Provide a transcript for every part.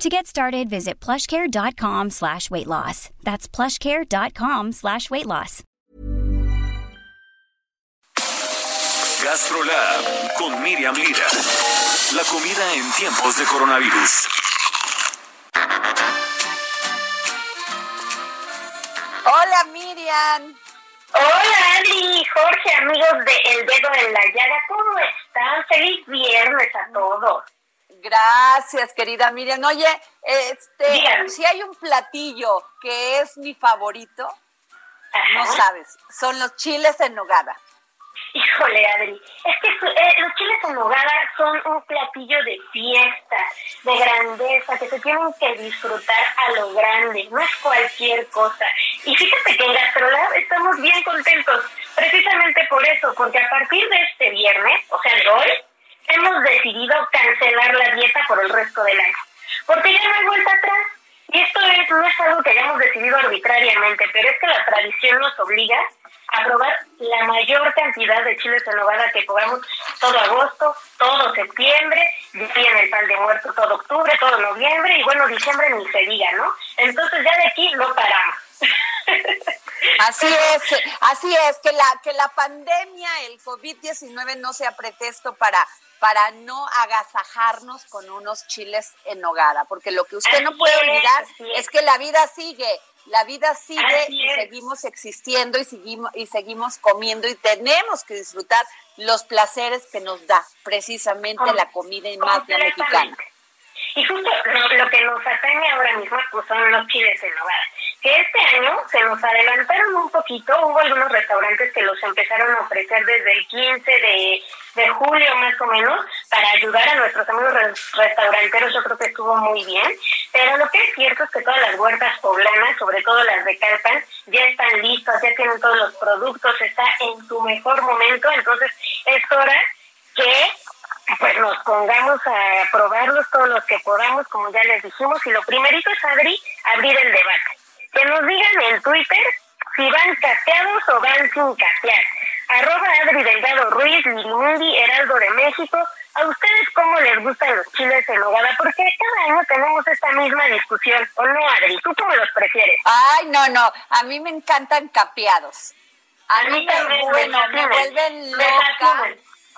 To get started, visit plushcare.com slash weight loss. That's plushcare.com slash weight loss. GastroLab con Miriam Lira. La comida en tiempos de coronavirus. Hola Miriam. Hola Adri, Jorge, amigos de El Dedo en la Llaga, ¿cómo están? Feliz viernes a todos. Gracias, querida Miriam. Oye, este, si hay un platillo que es mi favorito, no sabes, son los chiles en nogada. Híjole, Adri, es que eh, los chiles en nogada son un platillo de fiesta, de grandeza, que se tienen que disfrutar a lo grande, no es cualquier cosa. Y fíjate que en Gastrolab estamos bien contentos, precisamente por eso, porque a partir de este viernes, o sea, de hoy, decidido cancelar la dieta por el resto del año, porque ya no hay vuelta atrás. Y esto es, no es algo que hayamos decidido arbitrariamente, pero es que la tradición nos obliga a probar la mayor cantidad de chiles en nogada que podamos todo agosto, todo septiembre, en el pan de muerto todo octubre, todo noviembre y bueno, diciembre ni se diga, ¿no? Entonces ya de aquí no paramos. Así es, así es, que la, que la pandemia, el COVID-19 no sea pretexto para, para no agasajarnos con unos chiles en nogada, porque lo que usted no puede olvidar es. que la vida sigue, la vida sigue y seguimos existiendo y seguimos, y seguimos comiendo y tenemos que disfrutar los placeres que nos da precisamente la comida y más mexicana. Y justo lo, que nos atañe ahora mismo pues son los chiles en nogada que este año se nos adelantaron un poquito, hubo algunos restaurantes que los empezaron a ofrecer desde el 15 de, de julio más o menos para ayudar a nuestros amigos restauranteros, yo creo que estuvo muy bien, pero lo que es cierto es que todas las huertas poblanas, sobre todo las de Calpan, ya están listas, ya tienen todos los productos, está en su mejor momento, entonces es hora que pues nos pongamos a probarlos todos los que podamos, como ya les dijimos, y lo primerito es abrir, abrir el debate que nos digan en Twitter si van cateados o van sin catear. Arroba Adri Delgado Ruiz, Lirimundi, Heraldo de México. ¿A ustedes cómo les gustan los chiles en nogada? Porque cada año tenemos esta misma discusión. ¿O no, Adri? ¿Tú cómo los prefieres? Ay, no, no. A mí me encantan capeados. A, mí, también bueno, me, vuelven loca.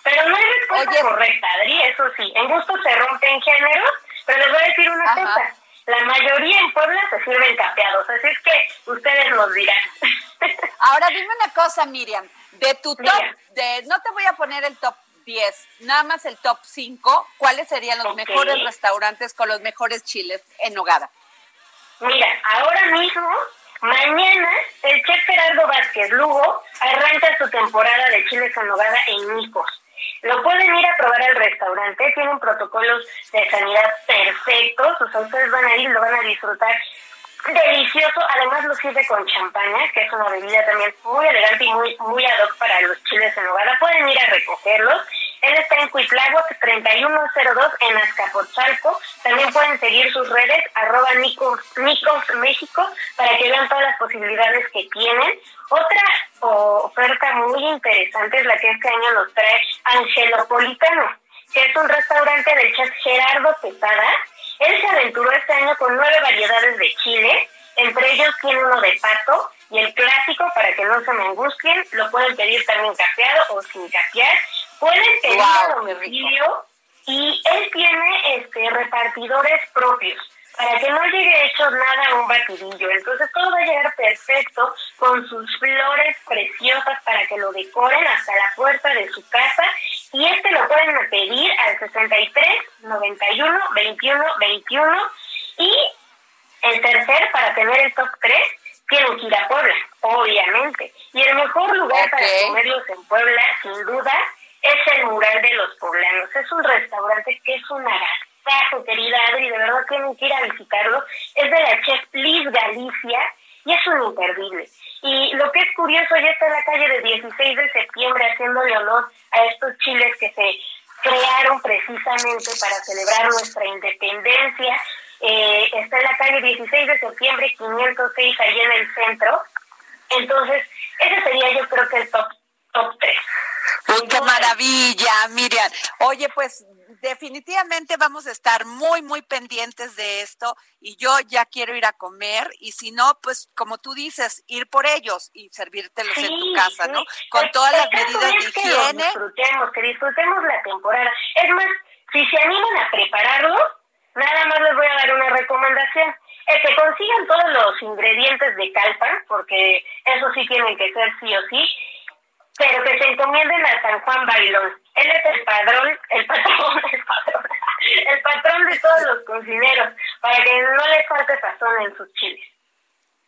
Pero no es respuesta correcta, Adri, eso sí. En gusto se rompen géneros, pero les voy a decir una cosa la mayoría en Puebla se sirven capeados, así es que ustedes nos dirán. Ahora dime una cosa, Miriam, de tu top, de, no te voy a poner el top 10, nada más el top 5, ¿cuáles serían los mejores restaurantes con los mejores chiles en Nogada? Mira, ahora mismo, mañana, el chef Gerardo Vázquez Lugo arranca su temporada de chiles en Nogada en Micos. Lo pueden ir a probar al restaurante, tienen protocolos de sanidad perfectos, o sea, ustedes van a ir, lo van a disfrutar delicioso, además lo sirve con champaña, que es una bebida también muy elegante y muy, muy ad hoc para los chiles en nogada. Pueden ir a recogerlos él está en Cuitláhuac 3102 en Azcapotzalco. También pueden seguir sus redes, arroba Nicos, México, para que vean todas las posibilidades que tienen. Otra oferta muy interesante es la que este año nos trae Angelopolitano, que es un restaurante del chef Gerardo Pesada. Él se aventuró este año con nueve variedades de chile, entre ellos tiene uno de pato y el clásico, para que no se me angustien, lo pueden pedir también capeado o sin capear Pueden pedir a domicilio y él tiene este repartidores propios para que no llegue hecho nada a un batidillo. Entonces todo va a llegar perfecto con sus flores preciosas para que lo decoren hasta la puerta de su casa. Y este lo pueden pedir al 63 91 21 21. Y el tercer, para tener el top 3, tienen que ir a Puebla, obviamente. Y el mejor lugar para comerlos en Puebla, sin duda, es el mural de los poblanos. Es un restaurante que es un agasajo, querida Adri, de verdad tienen que ir a visitarlo. Es de la chef Liz Galicia y es un imperdible. Y lo que es curioso, ya está en la calle de 16 de septiembre haciéndole honor a estos chiles que se crearon precisamente para celebrar nuestra independencia. Eh, está en la calle 16 de septiembre, 506, allí en el centro. Entonces, ese sería yo creo que el top, top 3. Uy, qué maravilla, Miriam. Oye, pues definitivamente vamos a estar muy, muy pendientes de esto y yo ya quiero ir a comer y si no, pues como tú dices, ir por ellos y servírtelos en tu casa, ¿no? Con todas las medidas de higiene. Que disfrutemos, que disfrutemos la temporada. Es más, si se animan a prepararlo, nada más les voy a dar una recomendación. Es que consigan todos los ingredientes de calpa, porque eso sí tienen que ser sí o sí, pero que se encomienden a San Juan Bailón. Él es el padrón, el patrón, el patrón, el patrón de todos los cocineros, para que no les falte sazón en sus chiles.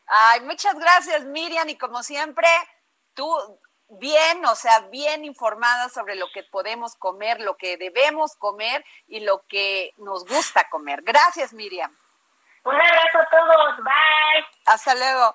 Ay, muchas gracias, Miriam, y como siempre, tú bien, o sea, bien informada sobre lo que podemos comer, lo que debemos comer y lo que nos gusta comer. Gracias, Miriam. Un abrazo a todos, bye. Hasta luego.